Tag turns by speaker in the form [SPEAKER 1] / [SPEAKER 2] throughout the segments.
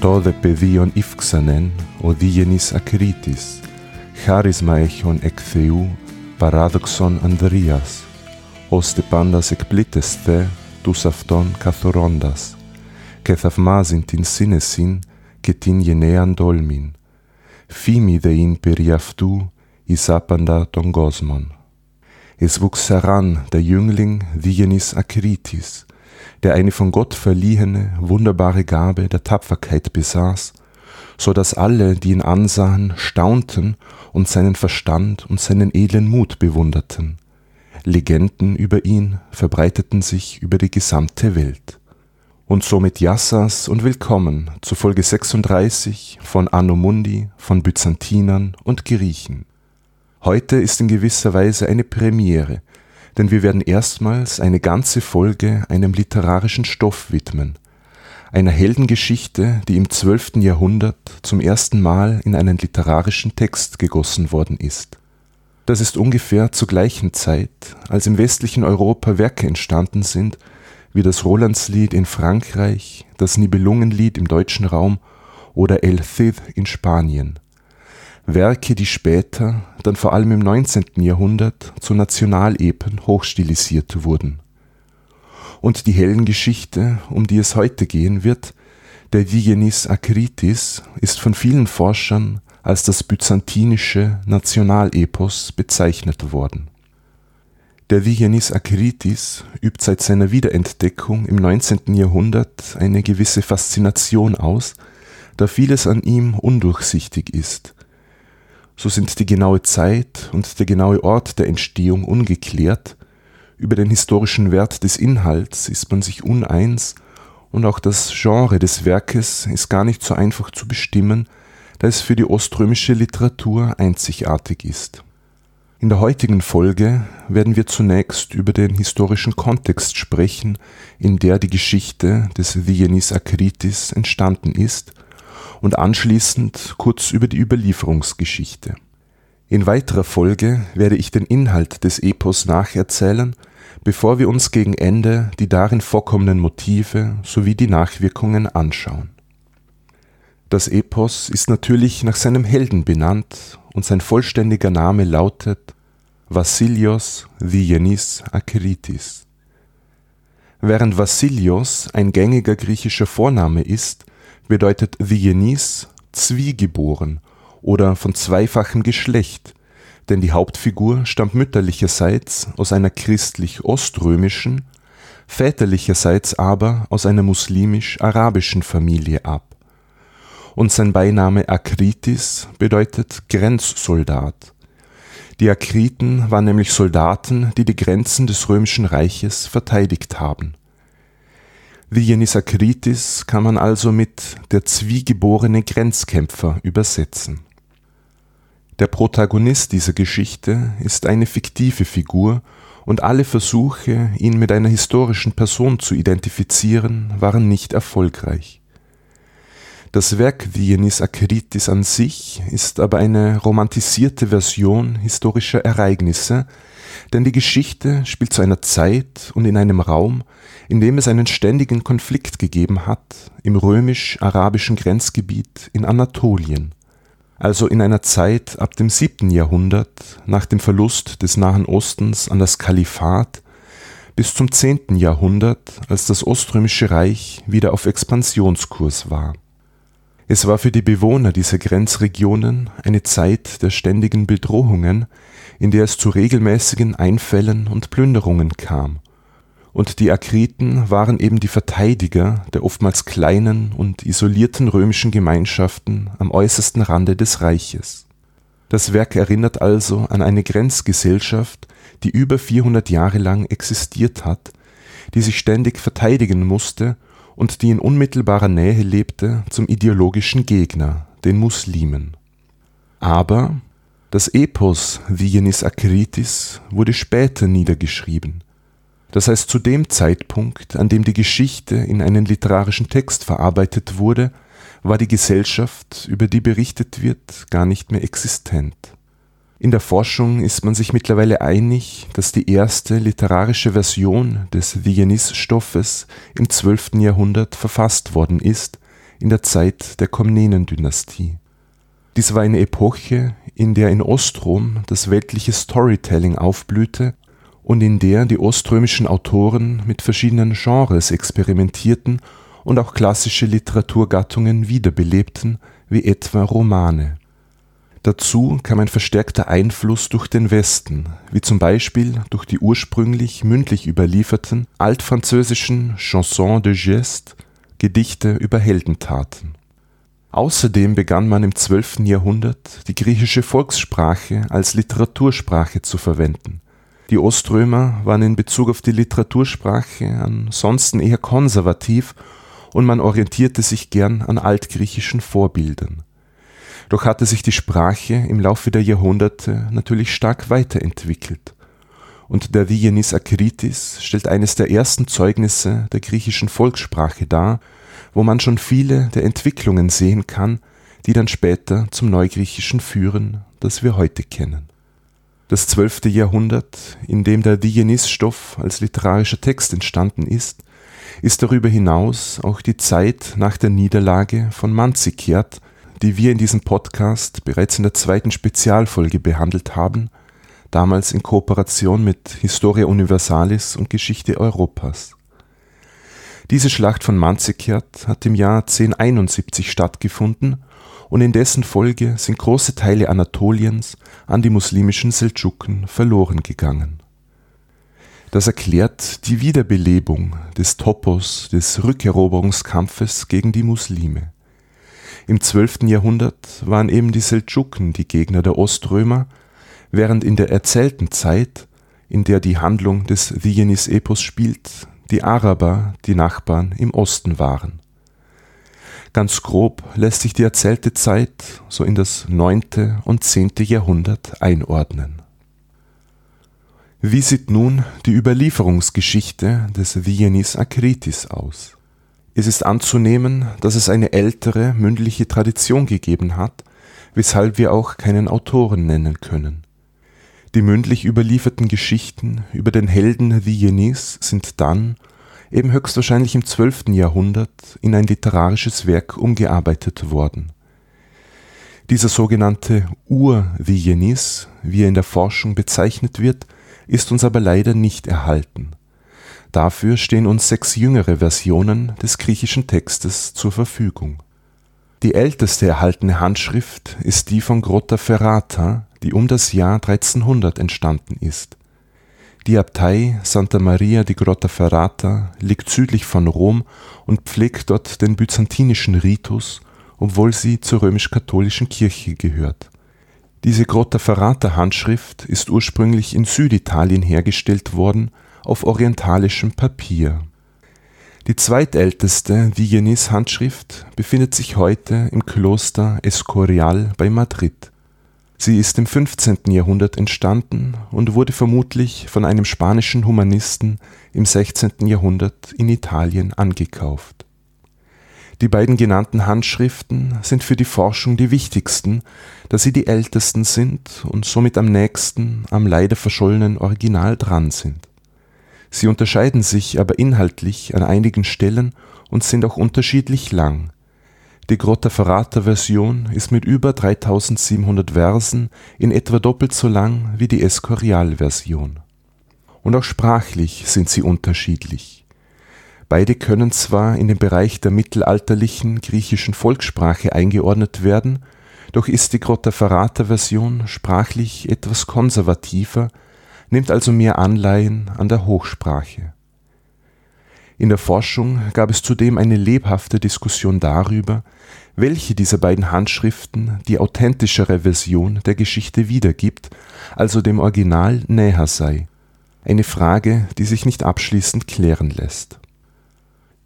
[SPEAKER 1] τόδε παιδίον ύφξανεν ο δίγενης ακρίτης, χάρισμα έχων εκ Θεού παράδοξον Ανδρίας, ώστε πάντας εκπλήτεσθε τους αυτόν καθορώντας, και θαυμάζειν την σύνεσιν και την γενναίαν τόλμην, φήμη δε ειν περί αυτού εις άπαντα των κόσμων. Es wuchs heran der Jüngling Diogenes Akritis, der eine von Gott verliehene, wunderbare Gabe der Tapferkeit besaß, so dass alle, die ihn ansahen, staunten und seinen Verstand und seinen edlen Mut bewunderten. Legenden über ihn verbreiteten sich über die gesamte Welt. Und somit Yassas und Willkommen zu Folge 36 von Anno Mundi, von Byzantinern und Griechen. Heute ist in gewisser Weise eine Premiere, denn wir werden erstmals eine ganze Folge einem literarischen Stoff widmen, einer Heldengeschichte, die im 12. Jahrhundert zum ersten Mal in einen literarischen Text gegossen worden ist. Das ist ungefähr zur gleichen Zeit, als im westlichen Europa Werke entstanden sind, wie das Rolandslied in Frankreich, das Nibelungenlied im deutschen Raum oder El Cid in Spanien. Werke, die später, dann vor allem im 19. Jahrhundert, zu Nationalepen hochstilisiert wurden. Und die Heldengeschichte, um die es heute gehen wird, der Digenis Akritis, ist von vielen Forschern als das byzantinische Nationalepos bezeichnet worden. Der Digenis Akritis übt seit seiner Wiederentdeckung im 19. Jahrhundert eine gewisse Faszination aus, da vieles an ihm undurchsichtig ist – so sind die genaue Zeit und der genaue Ort der Entstehung ungeklärt, über den historischen Wert des Inhalts ist man sich uneins und auch das Genre des Werkes ist gar nicht so einfach zu bestimmen, da es für die oströmische Literatur einzigartig ist. In der heutigen Folge werden wir zunächst über den historischen Kontext sprechen, in der die Geschichte des Dionys Akritis entstanden ist und anschließend kurz über die Überlieferungsgeschichte. In weiterer Folge werde ich den Inhalt des Epos nacherzählen, bevor wir uns gegen Ende die darin vorkommenden Motive sowie die Nachwirkungen anschauen. Das Epos ist natürlich nach seinem Helden benannt und sein vollständiger Name lautet Vassilios Diogenes Akritis. Während Vassilios ein gängiger griechischer Vorname ist, bedeutet Diogenes zwiegeboren oder von zweifachem Geschlecht, denn die Hauptfigur stammt mütterlicherseits aus einer christlich-oströmischen, väterlicherseits aber aus einer muslimisch-arabischen Familie ab. Und sein Beiname Akritis bedeutet Grenzsoldat. Die Akriten waren nämlich Soldaten, die die Grenzen des römischen Reiches verteidigt haben Vigenisakritis kann man also mit der zwiegeborene Grenzkämpfer übersetzen. Der Protagonist dieser Geschichte ist eine fiktive Figur und alle Versuche, ihn mit einer historischen Person zu identifizieren, waren nicht erfolgreich. Das Werk Vigenis Akritis an sich ist aber eine romantisierte Version historischer Ereignisse, denn die Geschichte spielt zu einer Zeit und in einem Raum, in dem es einen ständigen Konflikt gegeben hat im römisch-arabischen Grenzgebiet in Anatolien, also in einer Zeit ab dem 7. Jahrhundert nach dem Verlust des Nahen Ostens an das Kalifat bis zum 10. Jahrhundert, als das Oströmische Reich wieder auf Expansionskurs war. Es war für die Bewohner dieser Grenzregionen eine Zeit der ständigen Bedrohungen, in der es zu regelmäßigen Einfällen und Plünderungen kam, und die Akriten waren eben die Verteidiger der oftmals kleinen und isolierten römischen Gemeinschaften am äußersten Rande des Reiches. Das Werk erinnert also an eine Grenzgesellschaft, die über 400 Jahre lang existiert hat, die sich ständig verteidigen musste und die in unmittelbarer Nähe lebte zum ideologischen Gegner, den Muslimen. Aber das Epos Vigenis Akritis wurde später niedergeschrieben. Das heißt zu dem Zeitpunkt, an dem die Geschichte in einen literarischen Text verarbeitet wurde, war die Gesellschaft, über die berichtet wird, gar nicht mehr existent. In der Forschung ist man sich mittlerweile einig, dass die erste literarische Version des Vigenis-Stoffes im 12. Jahrhundert verfasst worden ist, in der Zeit der Komnenendynastie. Dies war eine Epoche, in der in Ostrom das weltliche Storytelling aufblühte und in der die oströmischen Autoren mit verschiedenen Genres experimentierten und auch klassische Literaturgattungen wiederbelebten, wie etwa Romane. Dazu kam ein verstärkter Einfluss durch den Westen, wie zum Beispiel durch die ursprünglich mündlich überlieferten altfranzösischen Chansons de geste, Gedichte über Heldentaten. Außerdem begann man im 12. Jahrhundert die griechische Volkssprache als Literatursprache zu verwenden. Die Oströmer waren in Bezug auf die Literatursprache ansonsten eher konservativ und man orientierte sich gern an altgriechischen Vorbildern. Doch hatte sich die Sprache im Laufe der Jahrhunderte natürlich stark weiterentwickelt. Und der Digenis Akritis stellt eines der ersten Zeugnisse der griechischen Volkssprache dar, wo man schon viele der Entwicklungen sehen kann, die dann später zum Neugriechischen führen, das wir heute kennen. Das zwölfte Jahrhundert, in dem der Digenis-Stoff als literarischer Text entstanden ist, ist darüber hinaus auch die Zeit nach der Niederlage von Manzikert, die wir in diesem Podcast bereits in der zweiten Spezialfolge behandelt haben, damals in Kooperation mit Historia Universalis und Geschichte Europas. Diese Schlacht von Manzikert hat im Jahr 1071 stattgefunden und in dessen Folge sind große Teile Anatoliens an die muslimischen Seldschuken verloren gegangen. Das erklärt die Wiederbelebung des Topos des Rückeroberungskampfes gegen die Muslime. Im 12. Jahrhundert waren eben die Seldschuken die Gegner der Oströmer, während in der erzählten Zeit, in der die Handlung des Digenis-Epos spielt, die Araber die Nachbarn im Osten waren. Ganz grob lässt sich die erzählte Zeit so in das 9. und 10. Jahrhundert einordnen. Wie sieht nun die Überlieferungsgeschichte des Digenis Akritis aus? Es ist anzunehmen, dass es eine ältere mündliche Tradition gegeben hat, weshalb wir auch keinen Autoren nennen können. Die mündlich überlieferten Geschichten über den Helden Diogenes sind dann, eben höchstwahrscheinlich im 12. Jahrhundert, in ein literarisches Werk umgearbeitet worden. Dieser sogenannte Ur-Diogenes, wie er in der Forschung bezeichnet wird, ist uns aber leider nicht erhalten. Dafür stehen uns sechs jüngere Versionen des griechischen Textes zur Verfügung. Die älteste erhaltene Handschrift ist die von Grottaferrata, die um das Jahr 1300 entstanden ist. Die Abtei Santa Maria di Grottaferrata liegt südlich von Rom und pflegt dort den byzantinischen Ritus, obwohl sie zur römisch-katholischen Kirche gehört. Diese Grottaferrata-Handschrift ist ursprünglich in Süditalien hergestellt worden auf orientalischem Papier. Die zweitälteste Digenis-Handschrift befindet sich heute im Kloster Escorial bei Madrid. Sie ist im 15. Jahrhundert entstanden und wurde vermutlich von einem spanischen Humanisten im 16. Jahrhundert in Italien angekauft. Die beiden genannten Handschriften sind für die Forschung die wichtigsten, da sie die ältesten sind und somit am nächsten am leider verschollenen Original dran sind. Sie unterscheiden sich aber inhaltlich an einigen Stellen und sind auch unterschiedlich lang. Die Grottaferrata-Version ist mit über 3700 Versen in etwa doppelt so lang wie die Escorial-Version. Und auch sprachlich sind sie unterschiedlich. Beide können zwar in den Bereich der mittelalterlichen griechischen Volkssprache eingeordnet werden, doch ist die Grottaferrata-Version sprachlich etwas konservativer nimmt also mehr Anleihen an der Hochsprache. In der Forschung gab es zudem eine lebhafte Diskussion darüber, welche dieser beiden Handschriften die authentischere Version der Geschichte wiedergibt, also dem Original näher sei, eine Frage, die sich nicht abschließend klären lässt.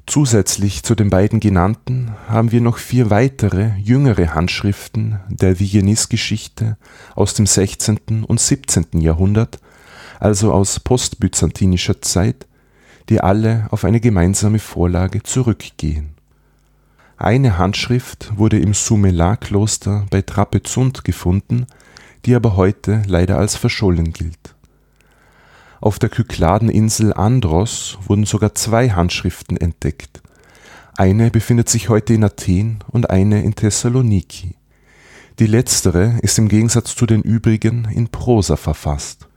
[SPEAKER 1] Zusätzlich zu den beiden genannten haben wir noch vier weitere jüngere Handschriften der Vigenis-Geschichte aus dem 16. und 17. Jahrhundert, also aus postbyzantinischer Zeit, die alle auf eine gemeinsame Vorlage zurückgehen. Eine Handschrift wurde im Sumelar-Kloster bei Trapezunt gefunden, die aber heute leider als verschollen gilt. Auf der Kykladeninsel Andros wurden sogar zwei Handschriften entdeckt. Eine befindet sich heute in Athen und eine in Thessaloniki. Die letztere ist im Gegensatz zu den übrigen in Prosa verfasst.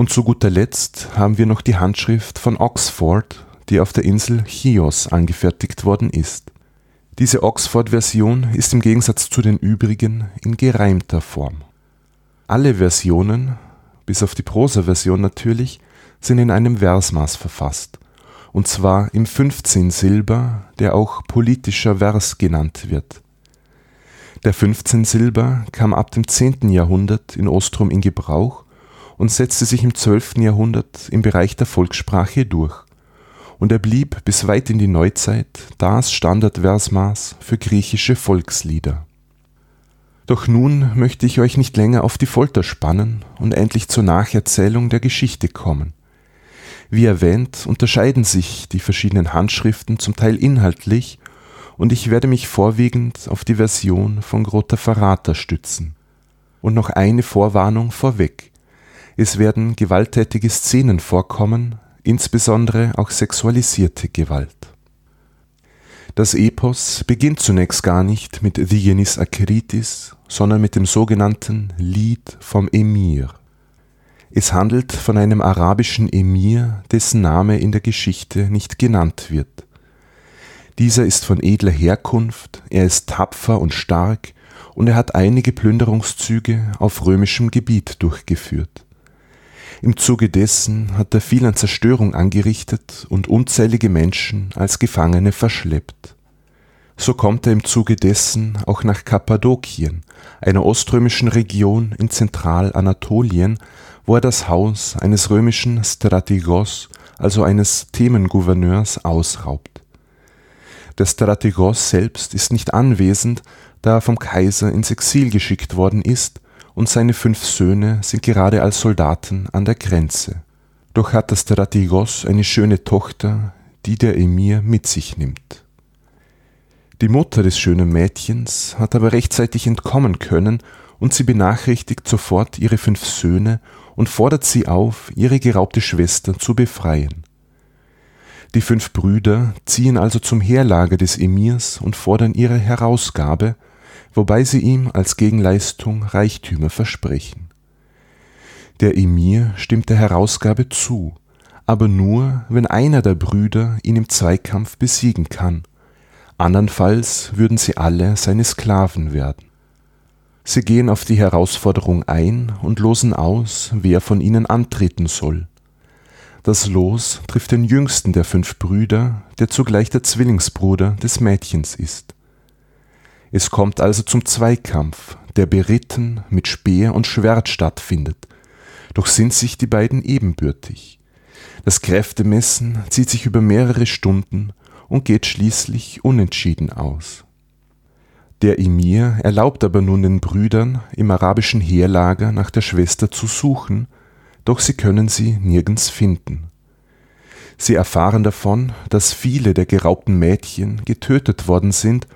[SPEAKER 1] Und zu guter Letzt haben wir noch die Handschrift von Oxford, die auf der Insel Chios angefertigt worden ist. Diese Oxford-Version ist im Gegensatz zu den übrigen in gereimter Form. Alle Versionen, bis auf die Prosa-Version natürlich, sind in einem Versmaß verfasst, und zwar im 15 Silber, der auch politischer Vers genannt wird. Der 15 Silber kam ab dem 10. Jahrhundert in Ostrom in Gebrauch und setzte sich im 12. Jahrhundert im Bereich der Volkssprache durch, und er blieb bis weit in die Neuzeit das Standardversmaß für griechische Volkslieder. Doch nun möchte ich euch nicht länger auf die Folter spannen und endlich zur Nacherzählung der Geschichte kommen. Wie erwähnt, unterscheiden sich die verschiedenen Handschriften zum Teil inhaltlich, und ich werde mich vorwiegend auf die Version von Grota Verrata stützen. Und noch eine Vorwarnung vorweg. Es werden gewalttätige Szenen vorkommen, insbesondere auch sexualisierte Gewalt. Das Epos beginnt zunächst gar nicht mit Diogenes Akritis, sondern mit dem sogenannten Lied vom Emir. Es handelt von einem arabischen Emir, dessen Name in der Geschichte nicht genannt wird. Dieser ist von edler Herkunft, er ist tapfer und stark und er hat einige Plünderungszüge auf römischem Gebiet durchgeführt. Im Zuge dessen hat er viel an Zerstörung angerichtet und unzählige Menschen als Gefangene verschleppt. So kommt er im Zuge dessen auch nach Kappadokien, einer oströmischen Region in Zentralanatolien, wo er das Haus eines römischen Strategos, also eines Themengouverneurs, ausraubt. Der Strategos selbst ist nicht anwesend, da er vom Kaiser ins Exil geschickt worden ist und seine fünf Söhne sind gerade als Soldaten an der Grenze. Doch hat der Strategos eine schöne Tochter, die der Emir mit sich nimmt. Die Mutter des schönen Mädchens hat aber rechtzeitig entkommen können und sie benachrichtigt sofort ihre fünf Söhne und fordert sie auf, ihre geraubte Schwester zu befreien. Die fünf Brüder ziehen also zum Heerlager des Emirs und fordern ihre Herausgabe, wobei sie ihm als Gegenleistung Reichtümer versprechen. Der Emir stimmt der Herausgabe zu, aber nur, wenn einer der Brüder ihn im Zweikampf besiegen kann, andernfalls würden sie alle seine Sklaven werden. Sie gehen auf die Herausforderung ein und losen aus, wer von ihnen antreten soll. Das Los trifft den jüngsten der fünf Brüder, der zugleich der Zwillingsbruder des Mädchens ist. Es kommt also zum Zweikampf, der beritten mit Speer und Schwert stattfindet, doch sind sich die beiden ebenbürtig. Das Kräftemessen zieht sich über mehrere Stunden und geht schließlich unentschieden aus. Der Emir erlaubt aber nun den Brüdern im arabischen Heerlager nach der Schwester zu suchen, doch sie können sie nirgends finden. Sie erfahren davon, dass viele der geraubten Mädchen getötet worden sind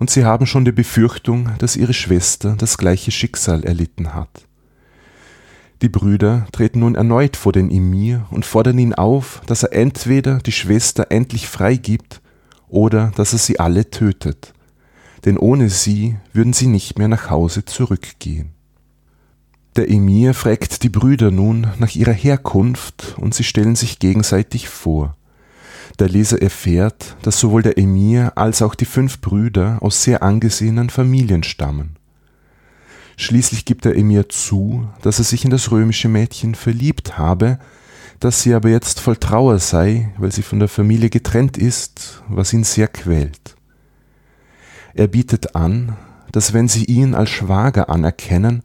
[SPEAKER 1] und sie haben schon die Befürchtung, dass ihre Schwester das gleiche Schicksal erlitten hat. Die Brüder treten nun erneut vor den Emir und fordern ihn auf, dass er entweder die Schwester endlich freigibt oder dass er sie alle tötet, denn ohne sie würden sie nicht mehr nach Hause zurückgehen. Der Emir fragt die Brüder nun nach ihrer Herkunft und sie stellen sich gegenseitig vor. Der Leser erfährt, dass sowohl der Emir als auch die fünf Brüder aus sehr angesehenen Familien stammen. Schließlich gibt der Emir zu, dass er sich in das römische Mädchen verliebt habe, dass sie aber jetzt voll Trauer sei, weil sie von der Familie getrennt ist, was ihn sehr quält. Er bietet an, dass wenn sie ihn als Schwager anerkennen,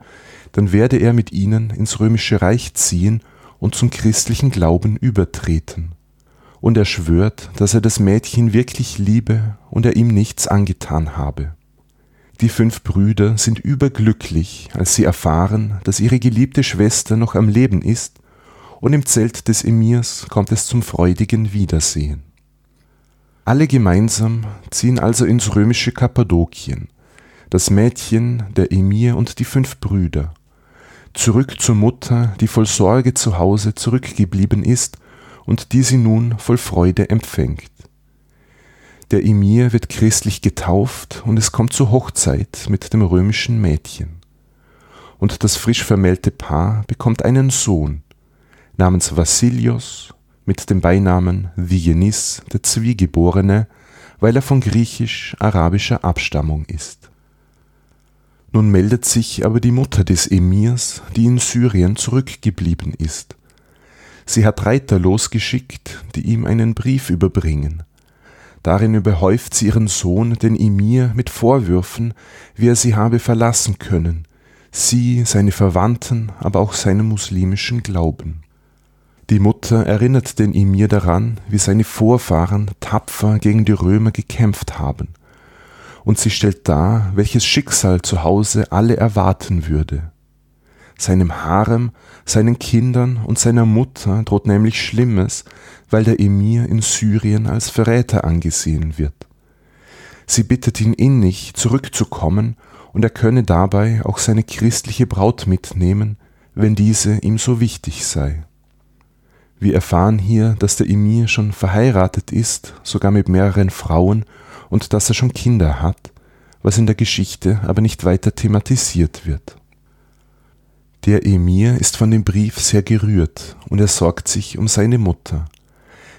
[SPEAKER 1] dann werde er mit ihnen ins römische Reich ziehen und zum christlichen Glauben übertreten und er schwört, dass er das Mädchen wirklich liebe und er ihm nichts angetan habe. Die fünf Brüder sind überglücklich, als sie erfahren, dass ihre geliebte Schwester noch am Leben ist, und im Zelt des Emirs kommt es zum freudigen Wiedersehen. Alle gemeinsam ziehen also ins römische Kappadokien, das Mädchen, der Emir und die fünf Brüder, zurück zur Mutter, die voll Sorge zu Hause zurückgeblieben ist und die sie nun voll Freude empfängt. Der Emir wird christlich getauft und es kommt zur Hochzeit mit dem römischen Mädchen. Und das frisch vermählte Paar bekommt einen Sohn namens Vassilios mit dem Beinamen Vigenis, der Zwiegeborene, weil er von griechisch-arabischer Abstammung ist. Nun meldet sich aber die Mutter des Emirs, die in Syrien zurückgeblieben ist. Sie hat Reiter losgeschickt, die ihm einen Brief überbringen. Darin überhäuft sie ihren Sohn, den Emir, mit Vorwürfen, wie er sie habe verlassen können, sie, seine Verwandten, aber auch seinen muslimischen Glauben. Die Mutter erinnert den Emir daran, wie seine Vorfahren tapfer gegen die Römer gekämpft haben, und sie stellt dar, welches Schicksal zu Hause alle erwarten würde. Seinem Harem, seinen Kindern und seiner Mutter droht nämlich Schlimmes, weil der Emir in Syrien als Verräter angesehen wird. Sie bittet ihn innig, zurückzukommen, und er könne dabei auch seine christliche Braut mitnehmen, wenn diese ihm so wichtig sei. Wir erfahren hier, dass der Emir schon verheiratet ist, sogar mit mehreren Frauen, und dass er schon Kinder hat, was in der Geschichte aber nicht weiter thematisiert wird. Der Emir ist von dem Brief sehr gerührt und er sorgt sich um seine Mutter.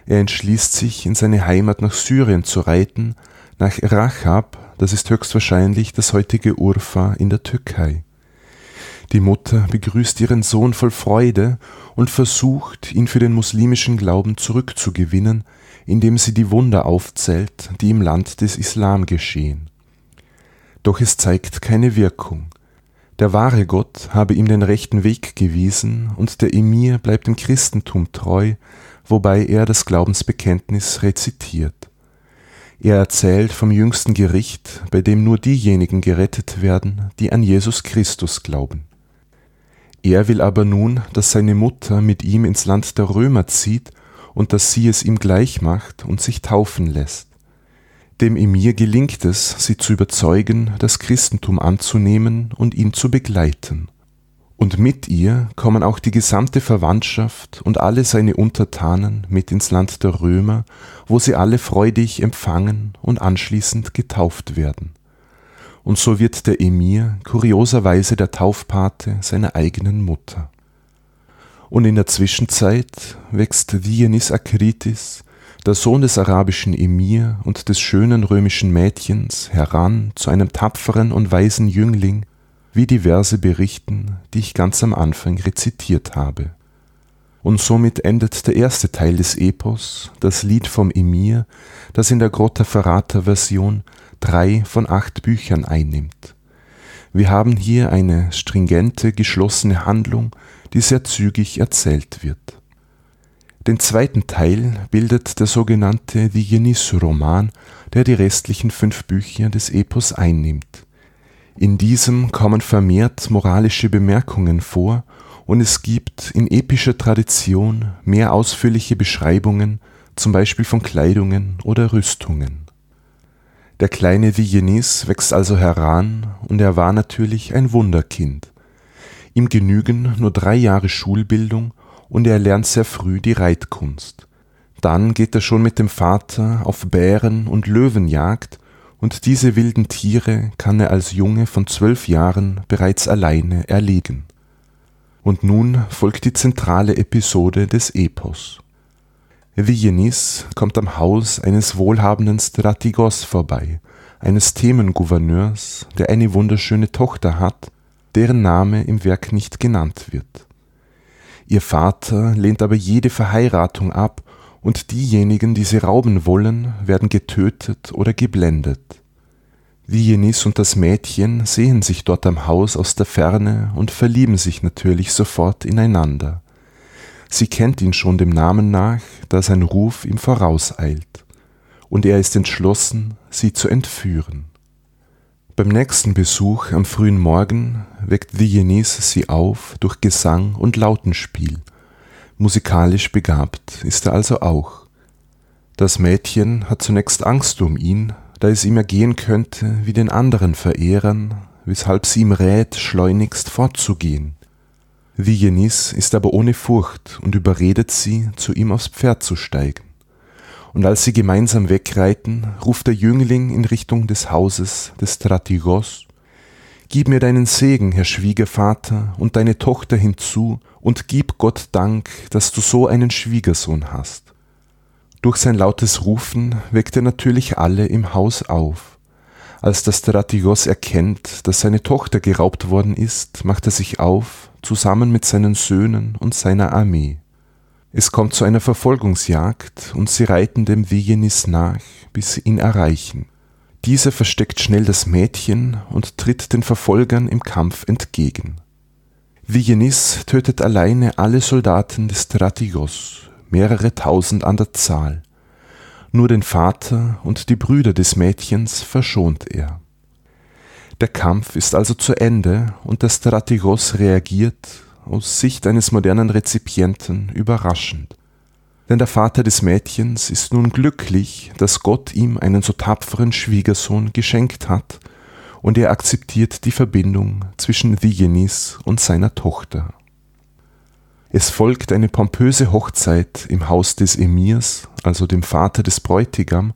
[SPEAKER 1] Er entschließt sich, in seine Heimat nach Syrien zu reiten, nach Rachab, das ist höchstwahrscheinlich das heutige Urfa in der Türkei. Die Mutter begrüßt ihren Sohn voll Freude und versucht, ihn für den muslimischen Glauben zurückzugewinnen, indem sie die Wunder aufzählt, die im Land des Islam geschehen. Doch es zeigt keine Wirkung. Der wahre Gott habe ihm den rechten Weg gewiesen und der Emir bleibt dem Christentum treu, wobei er das Glaubensbekenntnis rezitiert. Er erzählt vom jüngsten Gericht, bei dem nur diejenigen gerettet werden, die an Jesus Christus glauben. Er will aber nun, dass seine Mutter mit ihm ins Land der Römer zieht und dass sie es ihm gleich macht und sich taufen lässt. Dem Emir gelingt es, sie zu überzeugen, das Christentum anzunehmen und ihn zu begleiten. Und mit ihr kommen auch die gesamte Verwandtschaft und alle seine Untertanen mit ins Land der Römer, wo sie alle freudig empfangen und anschließend getauft werden. Und so wird der Emir kurioserweise der Taufpate seiner eigenen Mutter. Und in der Zwischenzeit wächst Dionys Akritis der Sohn des arabischen Emir und des schönen römischen Mädchens, heran zu einem tapferen und weisen Jüngling, wie die Verse berichten, die ich ganz am Anfang rezitiert habe. Und somit endet der erste Teil des Epos, das Lied vom Emir, das in der Grotta Ferrata Version drei von acht Büchern einnimmt. Wir haben hier eine stringente, geschlossene Handlung, die sehr zügig erzählt wird. Den zweiten Teil bildet der sogenannte Digenis-Roman, der die restlichen fünf Bücher des Epos einnimmt. In diesem kommen vermehrt moralische Bemerkungen vor und es gibt in epischer Tradition mehr ausführliche Beschreibungen, zum Beispiel von Kleidungen oder Rüstungen. Der kleine Digenis wächst also heran und er war natürlich ein Wunderkind. Ihm genügen nur drei Jahre Schulbildung und er lernt sehr früh die Reitkunst. Dann geht er schon mit dem Vater auf Bären- und Löwenjagd und diese wilden Tiere kann er als Junge von zwölf Jahren bereits alleine erlegen. Und nun folgt die zentrale Episode des Epos. Vigenis kommt am Haus eines wohlhabenden Stratigos vorbei, eines Themengouverneurs, der eine wunderschöne Tochter hat, deren Name im Werk nicht genannt wird. Ihr Vater lehnt aber jede Verheiratung ab, und diejenigen, die sie rauben wollen, werden getötet oder geblendet. Vienis und das Mädchen sehen sich dort am Haus aus der Ferne und verlieben sich natürlich sofort ineinander. Sie kennt ihn schon dem Namen nach, da sein Ruf ihm vorauseilt, und er ist entschlossen, sie zu entführen. Beim nächsten Besuch am frühen Morgen weckt Dionys sie auf durch Gesang und Lautenspiel. Musikalisch begabt ist er also auch. Das Mädchen hat zunächst Angst um ihn, da es ihm ergehen könnte wie den anderen Verehrern, weshalb sie ihm rät, schleunigst fortzugehen. Dionys ist aber ohne Furcht und überredet sie, zu ihm aufs Pferd zu steigen Und als sie gemeinsam wegreiten, ruft der Jüngling in Richtung des Hauses des Stratigos, Gib mir deinen Segen, Herr Schwiegervater, und deine Tochter hinzu, und gib Gott Dank, dass du so einen Schwiegersohn hast. Durch sein lautes Rufen weckt er natürlich alle im Haus auf. Als der Stratigos erkennt, dass seine Tochter geraubt worden ist, macht er sich auf, zusammen mit seinen Söhnen und seiner Armee. Es kommt zu einer Verfolgungsjagd und sie reiten dem Vigenis nach, bis sie ihn erreichen. Dieser versteckt schnell das Mädchen und tritt den Verfolgern im Kampf entgegen. Vigenis tötet alleine alle Soldaten des Stratigos, mehrere tausend an der Zahl. Nur den Vater und die Brüder des Mädchens verschont er. Der Kampf ist also zu Ende und der Stratigos reagiert, aus Sicht eines modernen Rezipienten, überraschend. Denn der Vater des Mädchens ist nun glücklich, dass Gott ihm einen so tapferen Schwiegersohn geschenkt hat, und er akzeptiert die Verbindung zwischen Vigenis und seiner Tochter. Es folgt eine pompöse Hochzeit im Haus des Emirs, also dem Vater des Bräutigam,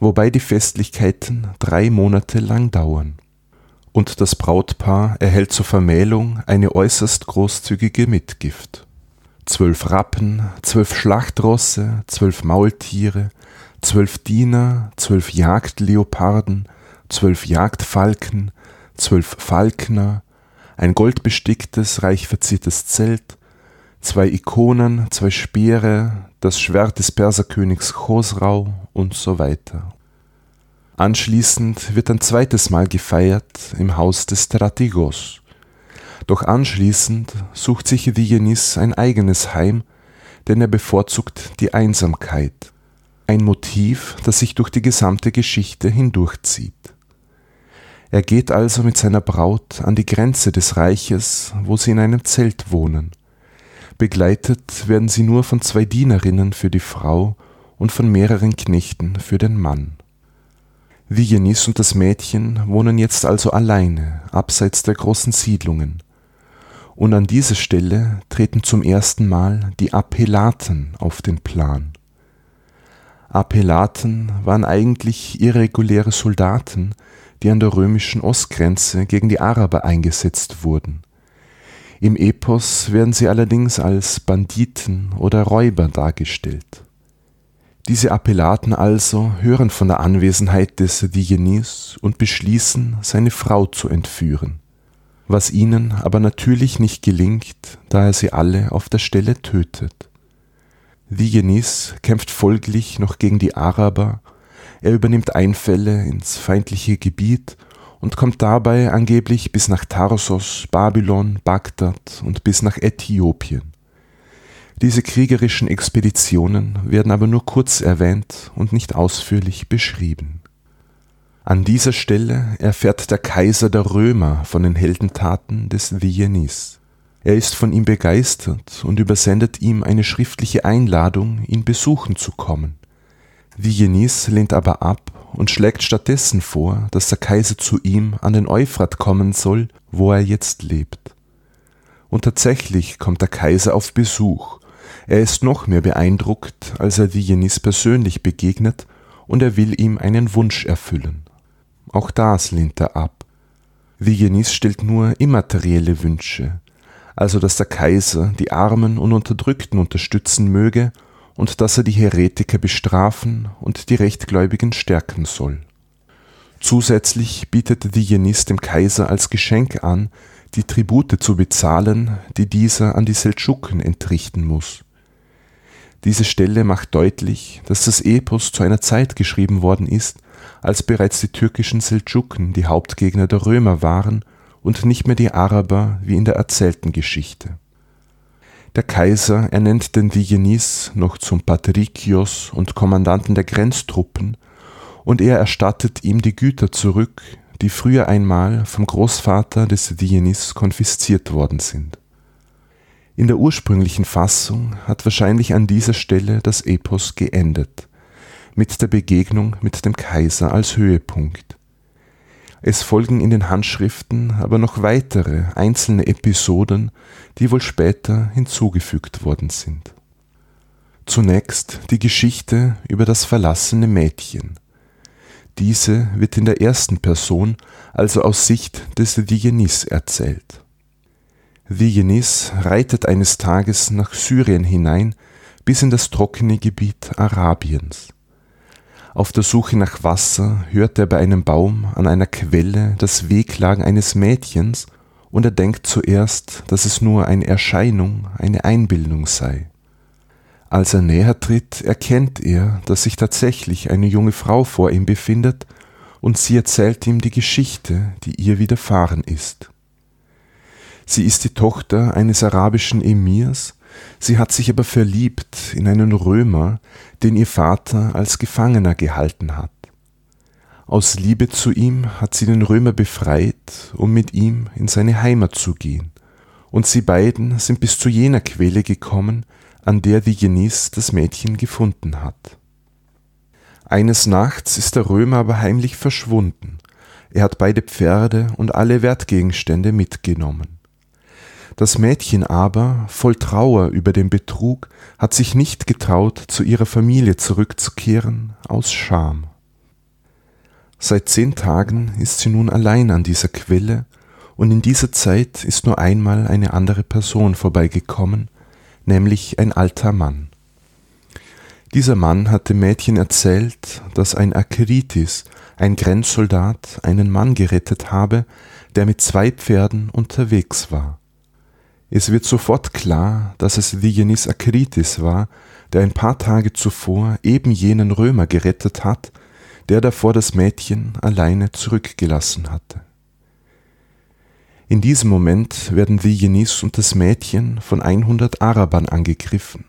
[SPEAKER 1] wobei die Festlichkeiten drei Monate lang dauern. Und das Brautpaar erhält zur Vermählung eine äußerst großzügige Mitgift zwölf Rappen, zwölf Schlachtrosse, zwölf Maultiere, zwölf Diener, zwölf Jagdleoparden, zwölf Jagdfalken, zwölf Falkner, ein goldbesticktes, reich verziertes Zelt, zwei Ikonen, zwei Speere, das Schwert des Perserkönigs Chosrau und so weiter. Anschließend wird ein zweites Mal gefeiert im Haus des Stratigos. Doch anschließend sucht sich Diogenes ein eigenes Heim, denn er bevorzugt die Einsamkeit, ein Motiv, das sich durch die gesamte Geschichte hindurchzieht. Er geht also mit seiner Braut an die Grenze des Reiches, wo sie in einem Zelt wohnen. Begleitet werden sie nur von zwei Dienerinnen für die Frau und von mehreren Knechten für den Mann. Vigenis und das Mädchen wohnen jetzt also alleine, abseits der großen Siedlungen, und an dieser Stelle treten zum ersten Mal die Appellaten auf den Plan. Appellaten waren eigentlich irreguläre Soldaten, die an der römischen Ostgrenze gegen die Araber eingesetzt wurden. Im Epos werden sie allerdings als Banditen oder Räuber dargestellt. Diese Appellaten also hören von der Anwesenheit des Diogenes und beschließen, seine Frau zu entführen was ihnen aber natürlich nicht gelingt, da er sie alle auf der Stelle tötet. Vigenis kämpft folglich noch gegen die Araber, er übernimmt Einfälle ins feindliche Gebiet und kommt dabei angeblich bis nach Tarsos, Babylon, Bagdad und bis nach Äthiopien. Diese kriegerischen Expeditionen werden aber nur kurz erwähnt und nicht ausführlich beschrieben. An dieser Stelle erfährt der Kaiser der Römer von den Heldentaten des Vigenis. Er ist von ihm begeistert und übersendet ihm eine schriftliche Einladung, ihn besuchen zu kommen. Vigenis lehnt aber ab und schlägt stattdessen vor, dass der Kaiser zu ihm an den Euphrat kommen soll, wo er jetzt lebt. Und tatsächlich kommt der Kaiser auf Besuch. Er ist noch mehr beeindruckt, als er Vigenis persönlich begegnet, und er will ihm einen Wunsch erfüllen. Auch das lehnt er ab. Vigenis stellt nur immaterielle Wünsche, also dass der Kaiser die Armen und Unterdrückten unterstützen möge und dass er die Heretiker bestrafen und die Rechtgläubigen stärken soll. Zusätzlich bietet Vigenis dem Kaiser als Geschenk an, die Tribute zu bezahlen, die dieser an die Seldschuken entrichten muss. Diese Stelle macht deutlich, dass das Epos zu einer Zeit geschrieben worden ist, als bereits die türkischen Seldschuken die Hauptgegner der Römer waren und nicht mehr die Araber wie in der erzählten Geschichte. Der Kaiser ernennt den Digenis noch zum Patrikios und Kommandanten der Grenztruppen und er erstattet ihm die Güter zurück, die früher einmal vom Großvater des Digenis konfisziert worden sind. In der ursprünglichen Fassung hat wahrscheinlich an dieser Stelle das Epos geendet mit der Begegnung mit dem Kaiser als Höhepunkt. Es folgen in den Handschriften aber noch weitere einzelne Episoden, die wohl später hinzugefügt worden sind. Zunächst die Geschichte über das verlassene Mädchen. Diese wird in der ersten Person, also aus Sicht des Dionys erzählt. Dionys reitet eines Tages nach Syrien hinein bis in das trockene Gebiet Arabiens. Auf der Suche nach Wasser hört er bei einem Baum an einer Quelle das Wehklagen eines Mädchens und er denkt zuerst, dass es nur eine Erscheinung, eine Einbildung sei. Als er näher tritt, erkennt er, dass sich tatsächlich eine junge Frau vor ihm befindet, und sie erzählt ihm die Geschichte, die ihr widerfahren ist. Sie ist die Tochter eines arabischen Emirs, sie hat sich aber verliebt in einen Römer, den ihr Vater als Gefangener gehalten hat. Aus Liebe zu ihm hat sie den Römer befreit, um mit ihm in seine Heimat zu gehen, und sie beiden sind bis zu jener Quelle gekommen, an der Diogenes das Mädchen gefunden hat. Eines Nachts ist der Römer aber heimlich verschwunden. Er hat beide Pferde und alle Wertgegenstände mitgenommen. Das Mädchen aber, voll Trauer über den Betrug, hat sich nicht getraut, zu ihrer Familie zurückzukehren, aus Scham. Seit zehn Tagen ist sie nun allein an dieser Quelle, und in dieser Zeit ist nur einmal eine andere Person vorbeigekommen, nämlich ein alter Mann. Dieser Mann hat dem Mädchen erzählt, dass ein Akeritis, ein Grenzsoldat, einen Mann gerettet habe, der mit zwei Pferden unterwegs war. Es wird sofort klar, dass es Diogenes Akritis war, der ein paar Tage zuvor eben jenen Römer gerettet hat, der davor das Mädchen alleine zurückgelassen hatte. In diesem Moment werden Diogenes und das Mädchen von 100 Arabern angegriffen.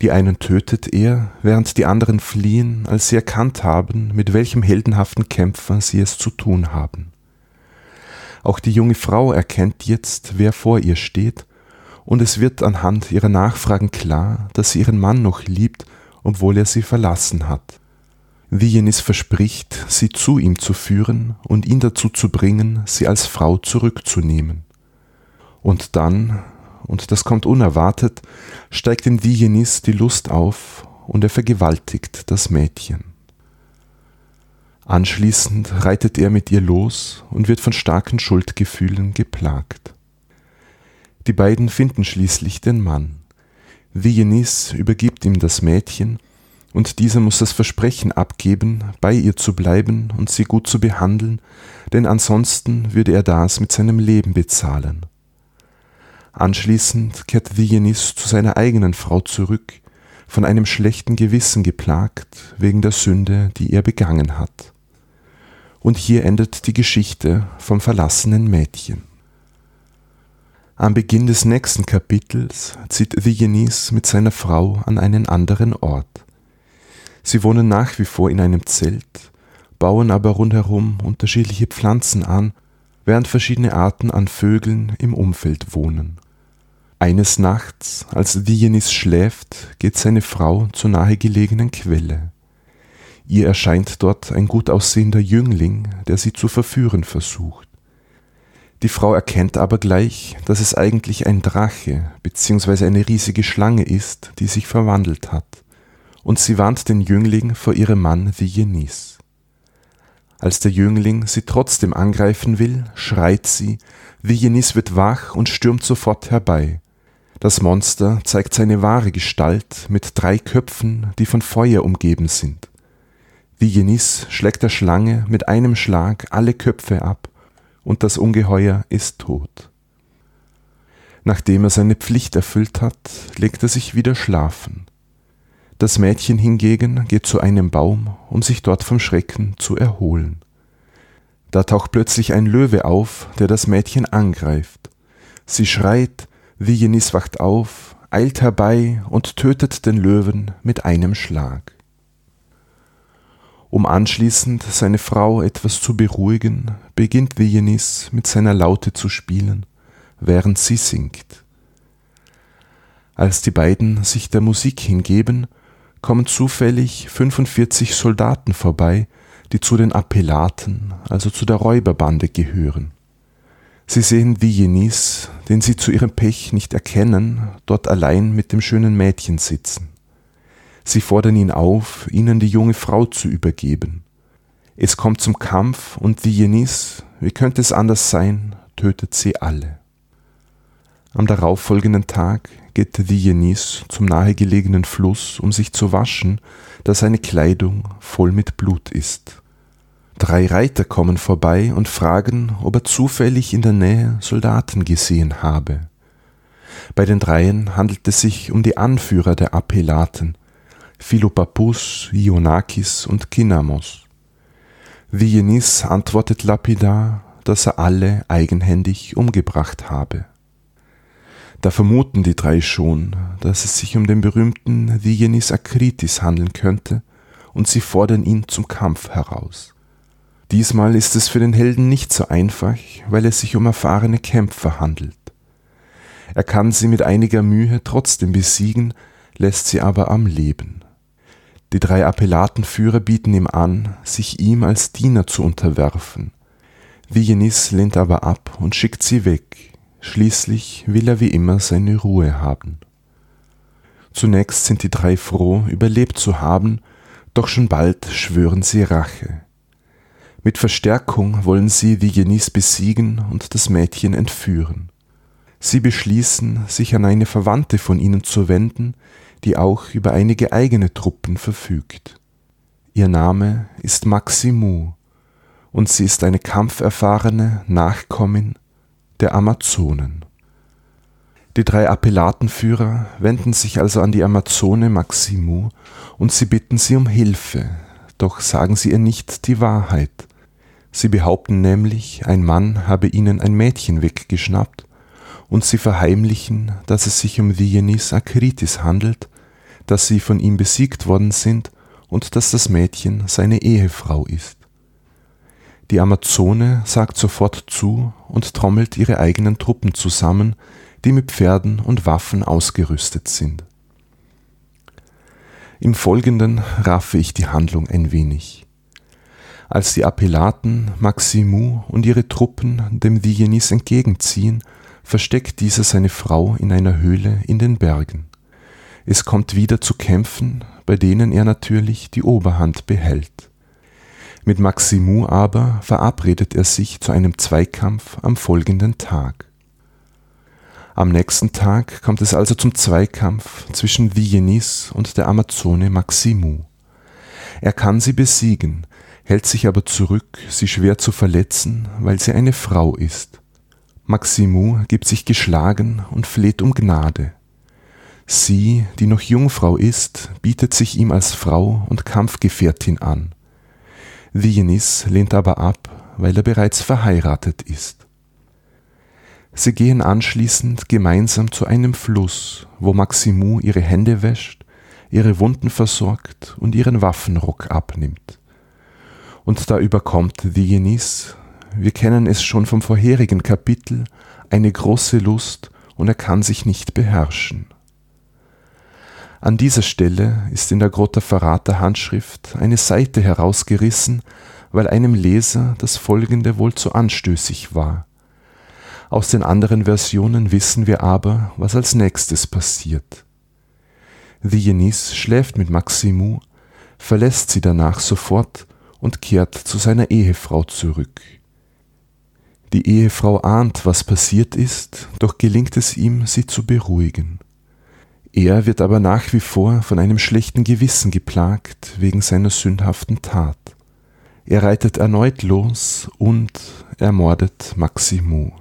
[SPEAKER 1] Die einen tötet er, während die anderen fliehen, als sie erkannt haben, mit welchem heldenhaften Kämpfer sie es zu tun haben. Auch die junge Frau erkennt jetzt, wer vor ihr steht, und es wird anhand ihrer Nachfragen klar, dass sie ihren Mann noch liebt, obwohl er sie verlassen hat. Diogenes verspricht, sie zu ihm zu führen und ihn dazu zu bringen, sie als Frau zurückzunehmen. Und dann, und das kommt unerwartet, steigt in Diogenes die Lust auf und er vergewaltigt das Mädchen. Anschließend reitet er mit ihr los und wird von starken Schuldgefühlen geplagt. Die beiden finden schließlich den Mann. Diogenes übergibt ihm das Mädchen und dieser muss das Versprechen abgeben, bei ihr zu bleiben und sie gut zu behandeln, denn ansonsten würde er das mit seinem Leben bezahlen. Anschließend kehrt Diogenes zu seiner eigenen Frau zurück, von einem schlechten Gewissen geplagt wegen der Sünde, die er begangen hat. Und hier endet die Geschichte vom verlassenen Mädchen. Am Beginn des nächsten Kapitels zieht Diogenes mit seiner Frau an einen anderen Ort. Sie wohnen nach wie vor in einem Zelt, bauen aber rundherum unterschiedliche Pflanzen an, während verschiedene Arten an Vögeln im Umfeld wohnen. Eines Nachts, als Diogenes schläft, geht seine Frau zur nahegelegenen Quelle. Ihr erscheint dort ein gut aussehender Jüngling, der sie zu verführen versucht. Die Frau erkennt aber gleich, dass es eigentlich ein Drache bzw. eine riesige Schlange ist, die sich verwandelt hat und sie warnt den Jüngling vor ihrem Mann Diogenes. Als der Jüngling sie trotzdem angreifen will, schreit sie, Diogenes wird wach und stürmt sofort herbei. Das Monster zeigt seine wahre Gestalt mit drei Köpfen, die von Feuer umgeben sind. Diogenes schlägt der Schlange mit einem Schlag alle Köpfe ab und das Ungeheuer ist tot. Nachdem er seine Pflicht erfüllt hat, legt er sich wieder schlafen. Das Mädchen hingegen geht zu einem Baum, um sich dort vom Schrecken zu erholen. Da taucht plötzlich ein Löwe auf, der das Mädchen angreift. Sie schreit, Vigenis wacht auf, eilt herbei und tötet den Löwen mit einem Schlag. Um anschließend seine Frau etwas zu beruhigen, beginnt Vigenis mit seiner Laute zu spielen, während sie singt. Als die beiden sich der Musik hingeben, kommen zufällig 45 Soldaten vorbei, die zu den Appellaten, also zu der Räuberbande gehören. Sie sehen Diogenes, den sie zu ihrem Pech nicht erkennen, dort allein mit dem schönen Mädchen sitzen. Sie fordern ihn auf, ihnen die junge Frau zu übergeben. Es kommt zum Kampf und Dionys, wie könnte es anders sein, tötet sie alle. Am darauffolgenden Tag geht Dionys zum nahegelegenen Fluss, um sich zu waschen, da seine Kleidung voll mit Blut ist. Drei Reiter kommen vorbei und fragen, ob er zufällig in der Nähe Soldaten gesehen habe. Bei den dreien handelt es sich um die Anführer der Apelaten, Philopappus, Ionakis und Kinamos. Dionys antwortet lapidar, dass er alle eigenhändig umgebracht habe. Da vermuten die drei schon, dass es sich um den berühmten Dionys Akritis handeln könnte, und sie fordern ihn zum Kampf heraus. Diesmal ist es für den Helden nicht so einfach, weil es sich um erfahrene Kämpfer handelt. Er kann sie mit einiger Mühe trotzdem besiegen, lässt sie aber am Leben. Die drei Appellatenführer bieten ihm an, sich ihm als Diener zu unterwerfen. Vigenis lehnt aber ab und schickt sie weg. Schließlich will er wie immer seine Ruhe haben. Zunächst sind die drei froh, überlebt zu haben, doch schon bald schwören sie Rache. Mit Verstärkung wollen sie Vigenis besiegen und das Mädchen entführen. Sie beschließen, sich an eine Verwandte von ihnen zu wenden, die auch über einige eigene Truppen verfügt. Ihr Name ist Maximu und sie ist eine kampferfahrene Nachkommin der Amazonen. Die drei Appellatenführer wenden sich also an die Amazone Maximu und sie bitten sie um Hilfe, doch sagen sie ihr nicht die Wahrheit. Sie behaupten nämlich, ein Mann habe ihnen ein Mädchen weggeschnappt und sie verheimlichen, dass es sich um Dionys Akritis handelt dass sie von ihm besiegt worden sind und dass das Mädchen seine Ehefrau ist. Die Amazone sagt sofort zu und trommelt ihre eigenen Truppen zusammen, die mit Pferden und Waffen ausgerüstet sind. Im Folgenden raffe ich die Handlung ein wenig. Als die Appellaten, Maximu und ihre Truppen dem Dionys entgegenziehen, versteckt dieser seine Frau in einer Höhle in den Bergen. Es kommt wieder zu Kämpfen, bei denen er natürlich die Oberhand behält. Mit Maximu aber verabredet er sich zu einem Zweikampf am folgenden Tag. Am nächsten Tag kommt es also zum Zweikampf zwischen Diogenes und der Amazone Maximu. Er kann sie besiegen, hält sich aber zurück, sie schwer zu verletzen, weil sie eine Frau ist. Maximu gibt sich geschlagen und fleht um Gnade. Sie, die noch Jungfrau ist, bietet sich ihm als Frau und Kampfgefährtin an. Dionys lehnt aber ab, weil er bereits verheiratet ist. Sie gehen anschließend gemeinsam zu einem Fluss, wo Maximu ihre Hände wäscht, ihre Wunden versorgt und ihren Waffenrock abnimmt. Und da überkommt Dionys, wir kennen es schon vom vorherigen Kapitel, eine große Lust und er kann sich nicht beherrschen. An dieser Stelle ist in der Grotta Verrata Handschrift eine Seite herausgerissen, weil einem Leser das folgende wohl zu anstößig war. Aus den anderen Versionen wissen wir aber, was als nächstes passiert. Dionys schläft mit Maximu, verlässt sie danach sofort und kehrt zu seiner Ehefrau zurück. Die Ehefrau ahnt, was passiert ist, doch gelingt es ihm, sie zu beruhigen. Er wird aber nach wie vor von einem schlechten Gewissen geplagt wegen seiner sündhaften Tat. Er reitet erneut los und ermordet Maximu.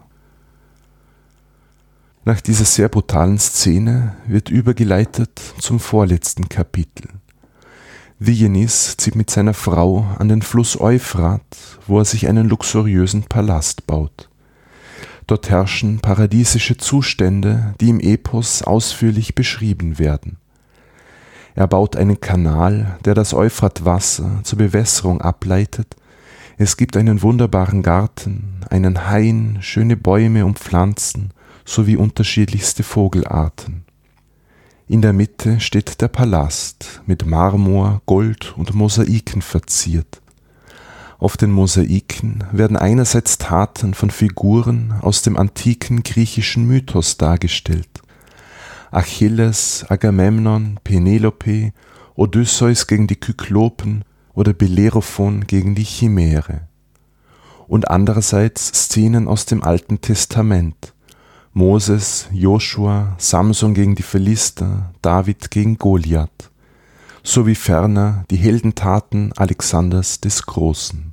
[SPEAKER 1] Nach dieser sehr brutalen Szene wird übergeleitet zum vorletzten Kapitel. Diogenes zieht mit seiner Frau an den Fluss Euphrat, wo er sich einen luxuriösen Palast baut. Dort herrschen paradiesische Zustände, die im Epos ausführlich beschrieben werden. Er baut einen Kanal, der das Euphratwasser zur Bewässerung ableitet. Es gibt einen wunderbaren Garten, einen Hain, schöne Bäume und Pflanzen sowie unterschiedlichste Vogelarten. In der Mitte steht der Palast mit Marmor, Gold und Mosaiken verziert. Auf den Mosaiken werden einerseits Taten von Figuren aus dem antiken griechischen Mythos dargestellt. Achilles, Agamemnon, Penelope Odysseus gegen die Kyklopen oder Bellerophon gegen die Chimäre. Und andererseits Szenen aus dem Alten Testament. Moses, Joshua, Samson gegen die Philister, David gegen Goliath, sowie ferner die Heldentaten Alexanders des Großen.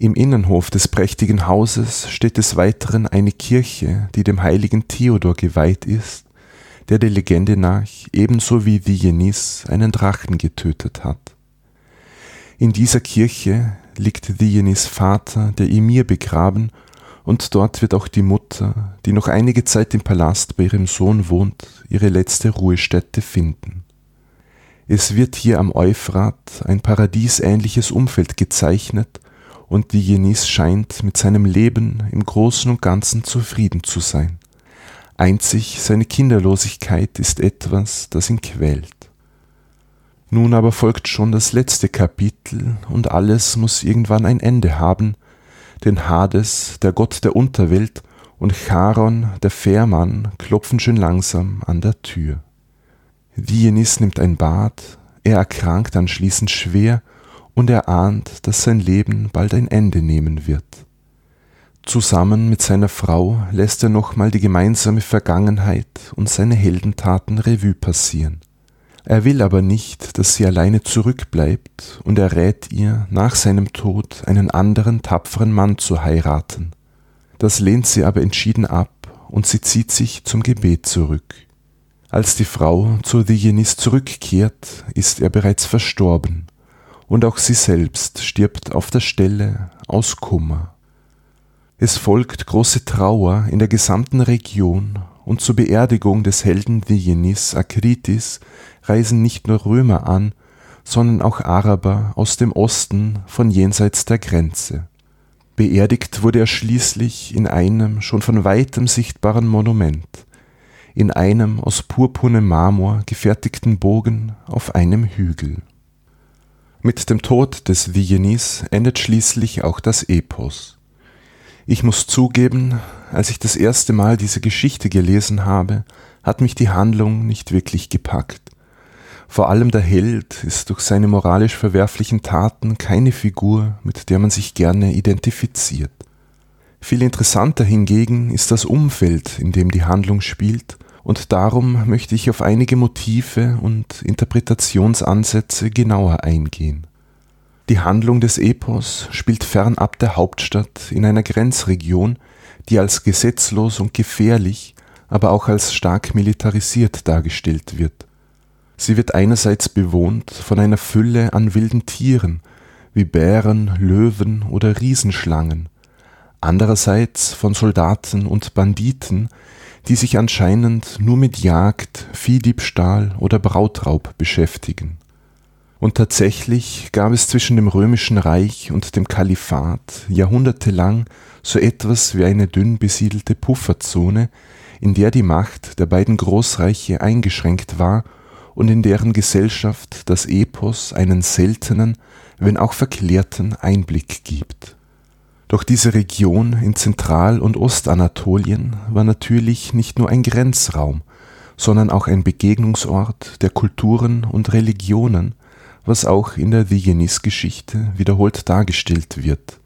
[SPEAKER 1] Im Innenhof des prächtigen Hauses steht des Weiteren eine Kirche, die dem heiligen Theodor geweiht ist, der der Legende nach ebenso wie Diogenes einen Drachen getötet hat. In dieser Kirche liegt Diogenes Vater, der Emir, begraben, und dort wird auch die Mutter, die noch einige Zeit im Palast bei ihrem Sohn wohnt, ihre letzte Ruhestätte finden. Es wird hier am Euphrat ein paradiesähnliches Umfeld gezeichnet, und Diogenes scheint mit seinem Leben im Großen und Ganzen zufrieden zu sein. Einzig seine Kinderlosigkeit ist etwas, das ihn quält. Nun aber folgt schon das letzte Kapitel und alles muss irgendwann ein Ende haben, denn Hades, der Gott der Unterwelt, und Charon, der Fährmann, klopfen schön langsam an der Tür. Dionys nimmt ein Bad, er erkrankt anschließend schwer und er ahnt, dass sein Leben bald ein Ende nehmen wird. Zusammen mit seiner Frau lässt er nochmal die gemeinsame Vergangenheit und seine Heldentaten Revue passieren. Er will aber nicht, dass sie alleine zurückbleibt, und er rät ihr, nach seinem Tod einen anderen tapferen Mann zu heiraten. Das lehnt sie aber entschieden ab, und sie zieht sich zum Gebet zurück. Als die Frau zu Diogenes zurückkehrt, ist er bereits verstorben, und auch sie selbst stirbt auf der Stelle aus Kummer. Es folgt große Trauer in der gesamten Region und zur Beerdigung des Helden Diogenes Akritis reisen nicht nur Römer an, sondern auch Araber aus dem Osten von jenseits der Grenze. Beerdigt wurde er schließlich in einem schon von weitem sichtbaren Monument, in einem aus purpurnem Marmor gefertigten Bogen auf einem Hügel. Mit dem Tod des Diogenes endet schließlich auch das Epos. Ich muss zugeben, als ich das erste Mal diese Geschichte gelesen habe, hat mich die Handlung nicht wirklich gepackt. Vor allem der Held ist durch seine moralisch verwerflichen Taten keine Figur, mit der man sich gerne identifiziert. Viel interessanter hingegen ist das Umfeld, in dem die Handlung spielt, und darum möchte ich auf einige Motive und Interpretationsansätze genauer eingehen. Die Handlung des Epos spielt fernab der Hauptstadt in einer Grenzregion, die als gesetzlos und gefährlich, aber auch als stark militarisiert dargestellt wird. Sie wird einerseits bewohnt von einer Fülle an wilden Tieren wie Bären, Löwen oder Riesenschlangen, andererseits von Soldaten und Banditen, die sich anscheinend nur mit Jagd, Viehdiebstahl oder Brautraub beschäftigen. Und tatsächlich gab es zwischen dem römischen Reich und dem Kalifat jahrhundertelang so etwas wie eine dünn besiedelte Pufferzone, in der die Macht der beiden Großreiche eingeschränkt war und in deren Gesellschaft das Epos einen seltenen, wenn auch verklärten Einblick gibt. Doch diese Region in Zentral- und Ostanatolien war natürlich nicht nur ein Grenzraum, sondern auch ein Begegnungsort der Kulturen und Religionen, was auch in der Diogenes-Geschichte wiederholt dargestellt wird.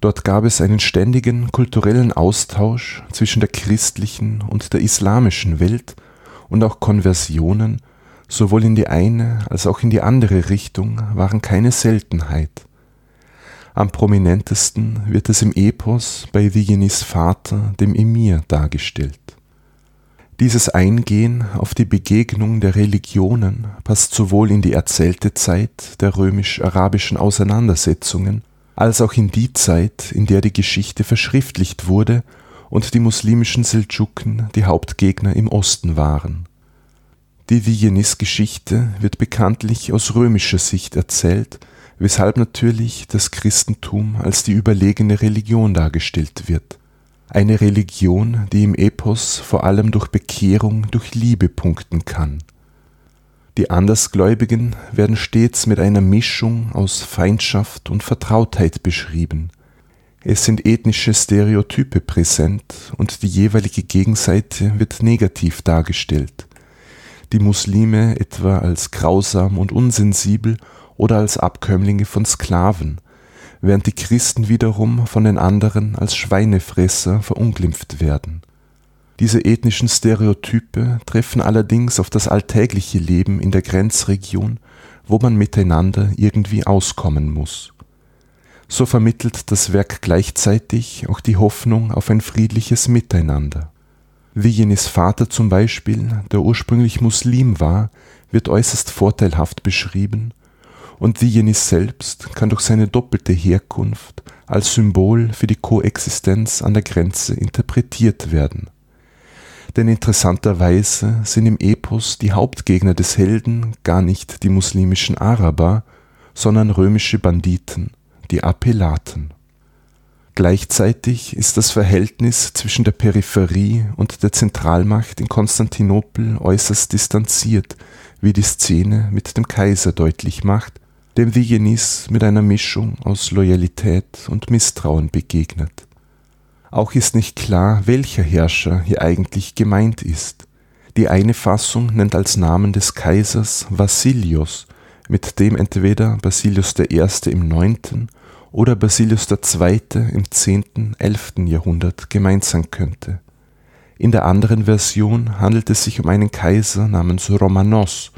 [SPEAKER 1] Dort gab es einen ständigen kulturellen Austausch zwischen der christlichen und der islamischen Welt und auch Konversionen, sowohl in die eine als auch in die andere Richtung, waren keine Seltenheit. Am prominentesten wird es im Epos bei Diogenes Vater, dem Emir, dargestellt. Dieses Eingehen auf die Begegnung der Religionen passt sowohl in die erzählte Zeit der römisch-arabischen Auseinandersetzungen als auch in die Zeit, in der die Geschichte verschriftlicht wurde und die muslimischen Seldschuken die Hauptgegner im Osten waren. Die Diogenes-Geschichte wird bekanntlich aus römischer Sicht erzählt, weshalb natürlich das Christentum als die überlegene Religion dargestellt wird eine Religion, die im Epos vor allem durch Bekehrung, durch Liebe punkten kann. Die Andersgläubigen werden stets mit einer Mischung aus Feindschaft und Vertrautheit beschrieben. Es sind ethnische Stereotype präsent und die jeweilige Gegenseite wird negativ dargestellt. die Muslime etwa als grausam und unsensibel oder als Abkömmlinge von Sklaven, während die Christen wiederum von den anderen als Schweinefresser verunglimpft werden. Diese ethnischen Stereotype treffen allerdings auf das alltägliche Leben in der Grenzregion, wo man miteinander irgendwie auskommen muss. So vermittelt das Werk gleichzeitig auch die Hoffnung auf ein friedliches Miteinander. Vigenis Vater zum Beispiel, der ursprünglich Muslim war, wird äußerst vorteilhaft beschrieben und Vigenis selbst kann durch seine doppelte Herkunft als Symbol für die Koexistenz an der Grenze interpretiert werden. Denn interessanterweise sind im Epos die Hauptgegner des Helden gar nicht die muslimischen Araber, sondern römische Banditen, die Appellaten. Gleichzeitig ist das Verhältnis zwischen der Peripherie und der Zentralmacht in Konstantinopel äußerst distanziert, wie die Szene mit dem Kaiser deutlich macht, dem Vigenis mit einer Mischung aus Loyalität und Misstrauen begegnet. Auch ist nicht klar, welcher Herrscher hier eigentlich gemeint ist. Die eine Fassung nennt als Namen des Kaisers Vassilios, mit dem entweder Basilius I. im 9 oder Basilius II. im 10., 11. Jahrhundert gemeint sein könnte. In der anderen Version handelt es sich um einen Kaiser namens Romanos,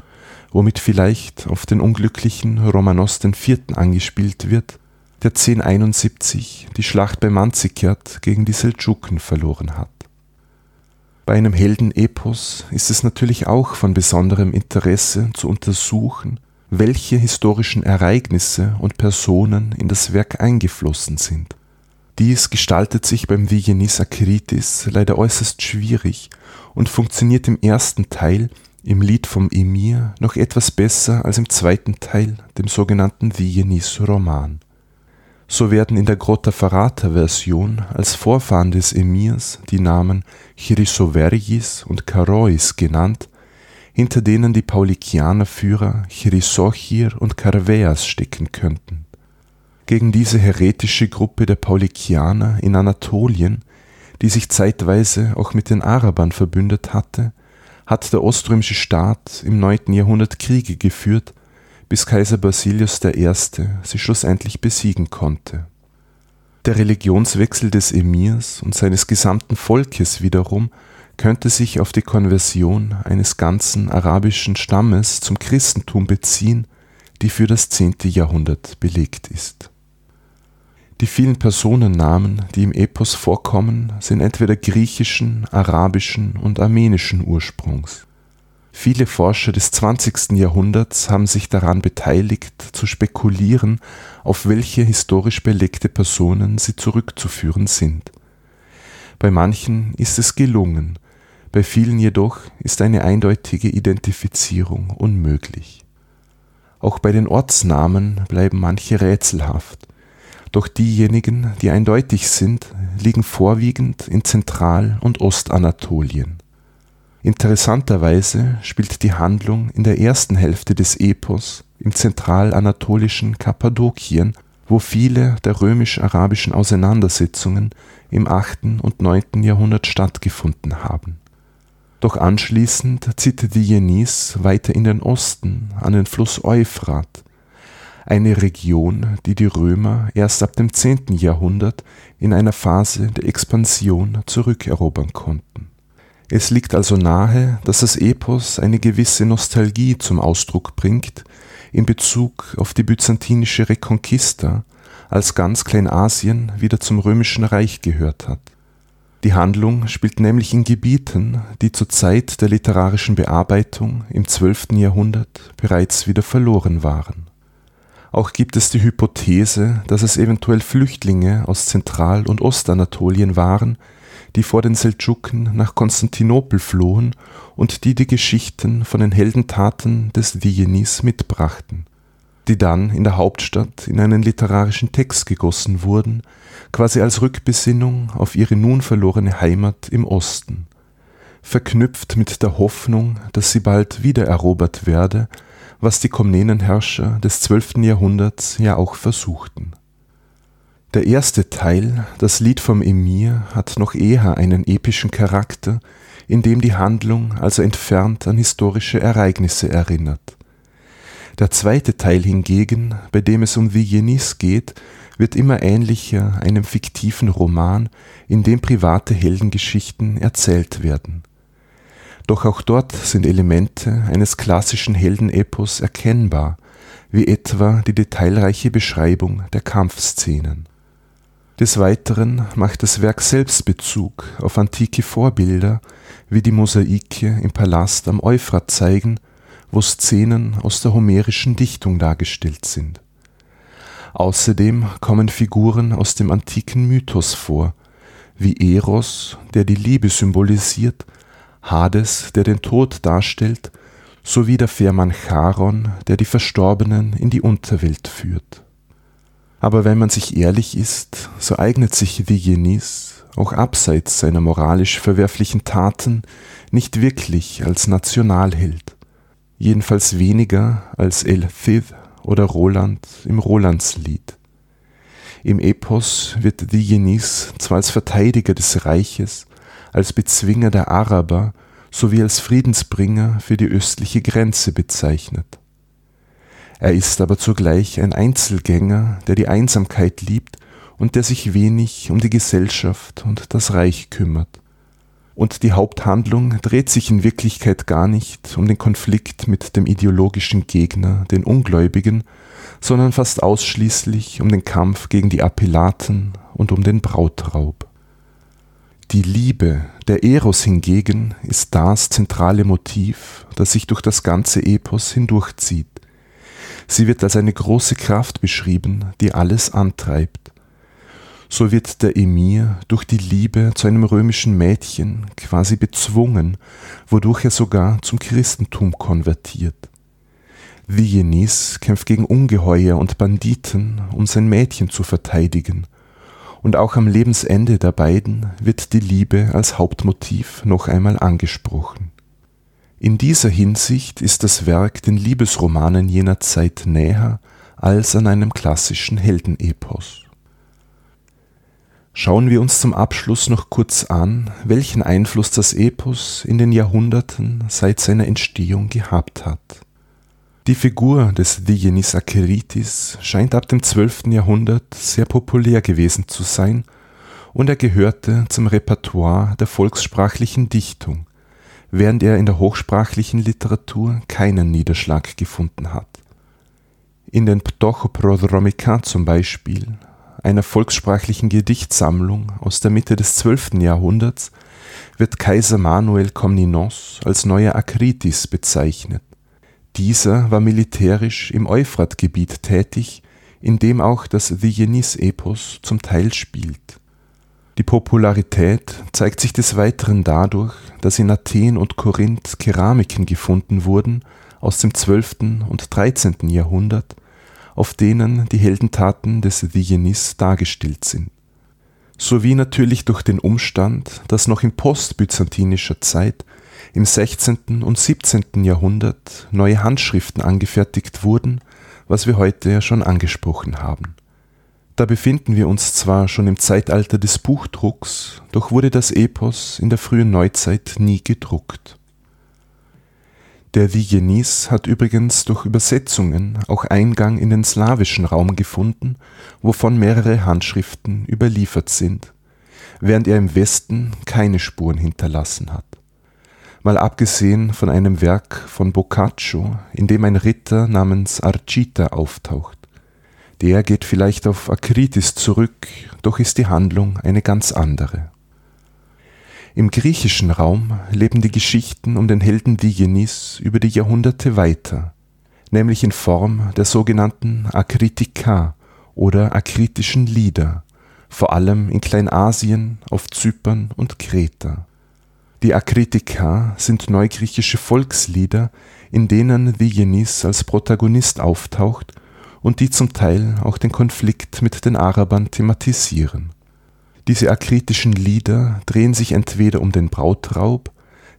[SPEAKER 1] womit vielleicht auf den unglücklichen Romanos IV. angespielt wird, der 1071 die Schlacht bei Manzikert gegen die Seldschuken verloren hat. Bei einem Heldenepos ist es natürlich auch von besonderem Interesse zu untersuchen, welche historischen Ereignisse und Personen in das Werk eingeflossen sind. Dies gestaltet sich beim Vigenis Akritis leider äußerst schwierig und funktioniert im ersten Teil, im Lied vom Emir, noch etwas besser als im zweiten Teil, dem sogenannten Vigenis Roman. So werden in der Grottaferrata-Version als Vorfahren des Emirs die Namen Chrysovergis und Karois genannt hinter denen die Paulikianerführer Chrysochir und Karveas stecken könnten. Gegen diese heretische Gruppe der Paulikianer in Anatolien, die sich zeitweise auch mit den Arabern verbündet hatte, hat der oströmische Staat im 9. Jahrhundert Kriege geführt, bis Kaiser Basilius I. sie schlussendlich besiegen konnte. Der Religionswechsel des Emirs und seines gesamten Volkes wiederum könnte sich auf die Konversion eines ganzen arabischen Stammes zum Christentum beziehen, die für das zehnte Jahrhundert belegt ist. Die vielen Personennamen, die im Epos vorkommen, sind entweder griechischen, arabischen und armenischen Ursprungs. Viele Forscher des 20. Jahrhunderts haben sich daran beteiligt, zu spekulieren, auf welche historisch belegte Personen sie zurückzuführen sind. Bei manchen ist es gelungen, bei vielen jedoch ist eine eindeutige Identifizierung unmöglich. Auch bei den Ortsnamen bleiben manche rätselhaft, doch diejenigen, die eindeutig sind, liegen vorwiegend in Zentral- und Ostanatolien. Interessanterweise spielt die Handlung in der ersten Hälfte des Epos im zentralanatolischen Kappadokien, wo viele der römisch-arabischen Auseinandersetzungen im 8. und 9. Jahrhundert stattgefunden haben doch anschließend zieht die Jenis weiter in den Osten an den Fluss Euphrat, eine Region, die die Römer erst ab dem 10. Jahrhundert in einer Phase der Expansion zurückerobern konnten. Es liegt also nahe, dass das Epos eine gewisse Nostalgie zum Ausdruck bringt in Bezug auf die byzantinische Reconquista, als ganz Kleinasien wieder zum römischen Reich gehört hat. Die Handlung spielt nämlich in Gebieten, die zur Zeit der literarischen Bearbeitung im 12. Jahrhundert bereits wieder verloren waren. Auch gibt es die Hypothese, dass es eventuell Flüchtlinge aus Zentral- und Ostanatolien waren, die vor den Seldschuken nach Konstantinopel flohen und die die Geschichten von den Heldentaten des Vigenis mitbrachten die dann in der Hauptstadt in einen literarischen Text gegossen wurden, quasi als Rückbesinnung auf ihre nun verlorene Heimat im Osten, verknüpft mit der Hoffnung, dass sie bald wiedererobert werde, was die Komnenenherrscher des 12. Jahrhunderts ja auch versuchten. Der erste Teil, das Lied vom Emir, hat noch eher einen epischen Charakter, in dem die Handlung also entfernt an historische Ereignisse erinnert. Der zweite Teil hingegen, bei dem es um Vigenis geht, wird immer ähnlicher einem fiktiven Roman, in dem private Heldengeschichten erzählt werden. Doch auch dort sind Elemente eines klassischen Heldenepos erkennbar, wie etwa die detailreiche Beschreibung der Kampfszenen. Des Weiteren macht das Werk selbst Bezug auf antike Vorbilder, wie die Mosaike im Palast am Euphrat zeigen, wo Szenen aus der homerischen Dichtung dargestellt sind. Außerdem kommen Figuren aus dem antiken Mythos vor, wie Eros, der die Liebe symbolisiert, Hades, der den Tod darstellt, sowie der Fährmann Charon, der die Verstorbenen in die Unterwelt führt. Aber wenn man sich ehrlich ist, so eignet sich Digenis auch abseits seiner moralisch verwerflichen Taten nicht wirklich als Nationalheld, jedenfalls weniger als El Cid oder Roland im Rolandslied. Im Epos wird Digenis zwar als Verteidiger des Reiches, als Bezwinger der Araber sowie als Friedensbringer für die östliche Grenze bezeichnet. Er ist aber zugleich ein Einzelgänger, der die Einsamkeit liebt und der sich wenig um die Gesellschaft und das Reich kümmert. Und die Haupthandlung dreht sich in Wirklichkeit gar nicht um den Konflikt mit dem ideologischen Gegner, den Ungläubigen, sondern fast ausschließlich um den Kampf gegen die Appellaten und um den Brautraub. Die Liebe, der Eros hingegen, ist das zentrale Motiv, das sich durch das ganze Epos hindurchzieht. Sie wird als eine große Kraft beschrieben, die alles antreibt. So wird der Emir durch die Liebe zu einem römischen Mädchen quasi bezwungen, wodurch er sogar zum Christentum konvertiert. Vigenis kämpft gegen Ungeheuer und Banditen, um sein Mädchen zu verteidigen, und auch am Lebensende der beiden wird die Liebe als Hauptmotiv noch einmal angesprochen. In dieser Hinsicht ist das Werk den Liebesromanen jener Zeit näher als an einem klassischen Heldenepos. Schauen wir uns zum Abschluss noch kurz an, welchen Einfluss das Epos in den Jahrhunderten seit seiner Entstehung gehabt hat. Die Figur des Diogenes Akeritis scheint ab dem 12. Jahrhundert sehr populär gewesen zu sein und er gehörte zum Repertoire der volkssprachlichen Dichtung, während er in der hochsprachlichen Literatur keinen Niederschlag gefunden hat. In den Ptochoprodromica zum Beispiel, einer volkssprachlichen Gedichtsammlung aus der Mitte des 12. Jahrhunderts, wird Kaiser Manuel Komnenos als neuer Akritis bezeichnet. Dieser war militärisch im Euphratgebiet tätig, in dem auch das Vigenis-Epos zum Teil spielt die Popularität zeigt sich des Weiteren dadurch, dass in Athen und Korinth Keramiken gefunden wurden aus dem 12. und 13. Jahrhundert, auf denen die Heldentaten des Diogenes dargestellt sind. Sowie natürlich durch den Umstand, dass noch in postbyzantinischer Zeit im 16. und 17. Jahrhundert neue Handschriften angefertigt wurden, was wir heute ja schon angesprochen haben da befinden wir uns zwar schon im Zeitalter des Buchdrucks, doch wurde das Epos in der frühen Neuzeit nie gedruckt. Der Vigenis hat übrigens durch Übersetzungen auch Eingang in den slawischen Raum gefunden, wovon mehrere Handschriften überliefert sind, während er im Westen keine Spuren hinterlassen hat. Mal abgesehen von einem Werk von Boccaccio, in dem ein Ritter namens Arcita auftaucht. Der geht vielleicht auf Akritis zurück, doch ist die Handlung eine ganz andere. Im griechischen Raum leben die Geschichten um den Helden Digenis über die Jahrhunderte weiter, nämlich in Form der sogenannten Akritika oder akritischen Lieder, vor allem in Kleinasien, auf Zypern und Kreta. Die Akritika sind neugriechische Volkslieder, in denen Digenis als Protagonist auftaucht und die zum Teil auch den Konflikt mit den Arabern thematisieren. Diese akritischen Lieder drehen sich entweder um den Brautraub,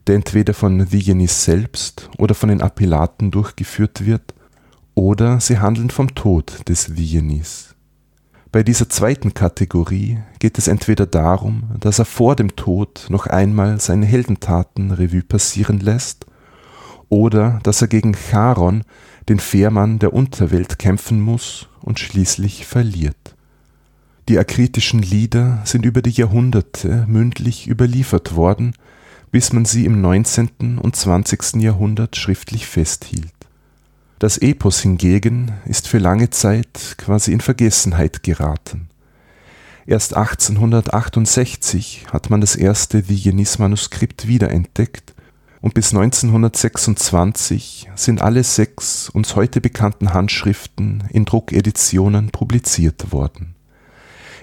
[SPEAKER 1] der entweder von Vigenis selbst oder von den Appellaten durchgeführt wird, oder sie handeln vom Tod des Vigenis. Bei dieser zweiten Kategorie geht es entweder darum, dass er vor dem Tod noch einmal seine Heldentaten Revue passieren lässt, oder dass er gegen Charon, den Fährmann der Unterwelt, kämpfen muss und schließlich verliert. Die akritischen Lieder sind über die Jahrhunderte mündlich überliefert worden, bis man sie im 19. und 20. Jahrhundert schriftlich festhielt. Das Epos hingegen ist für lange Zeit quasi in Vergessenheit geraten. Erst 1868 hat man das erste Digenis-Manuskript wiederentdeckt und bis 1926 sind alle sechs uns heute bekannten Handschriften in Druckeditionen publiziert worden.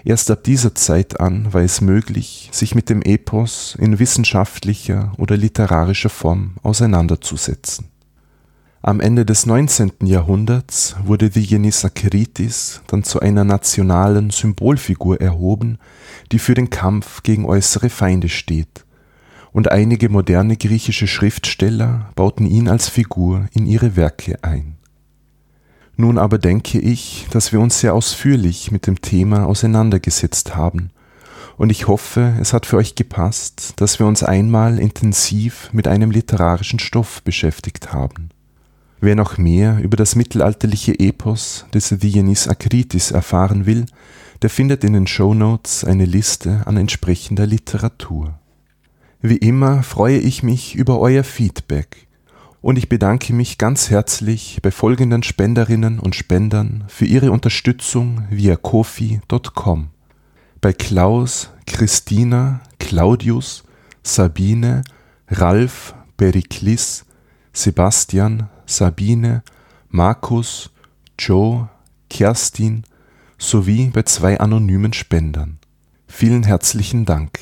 [SPEAKER 1] Erst ab dieser Zeit an war es möglich, sich mit dem Epos in wissenschaftlicher oder literarischer Form auseinanderzusetzen. Am Ende des 19. Jahrhunderts wurde Digenis Akritis dann zu einer nationalen Symbolfigur erhoben, die für den Kampf gegen äußere Feinde steht, und einige moderne griechische Schriftsteller bauten ihn als Figur in ihre Werke ein. Nun aber denke ich, dass wir uns sehr ausführlich mit dem Thema auseinandergesetzt haben, und ich hoffe, es hat für euch gepasst, dass wir uns einmal intensiv mit einem literarischen Stoff beschäftigt haben. Wer noch mehr über das mittelalterliche Epos des Dionys Akritis erfahren will, der findet in den Show Notes eine Liste an entsprechender Literatur. Wie immer freue ich mich über euer Feedback und ich bedanke mich ganz herzlich bei folgenden Spenderinnen und Spendern für ihre Unterstützung via kofi.com. Bei Klaus, Christina, Claudius, Sabine, Ralf, Periklis, Sebastian, Sabine, Markus, Joe, Kerstin sowie bei zwei anonymen Spendern. Vielen herzlichen Dank.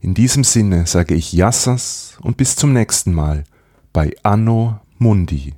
[SPEAKER 1] In diesem Sinne sage ich Yassas und bis zum nächsten Mal bei Anno Mundi.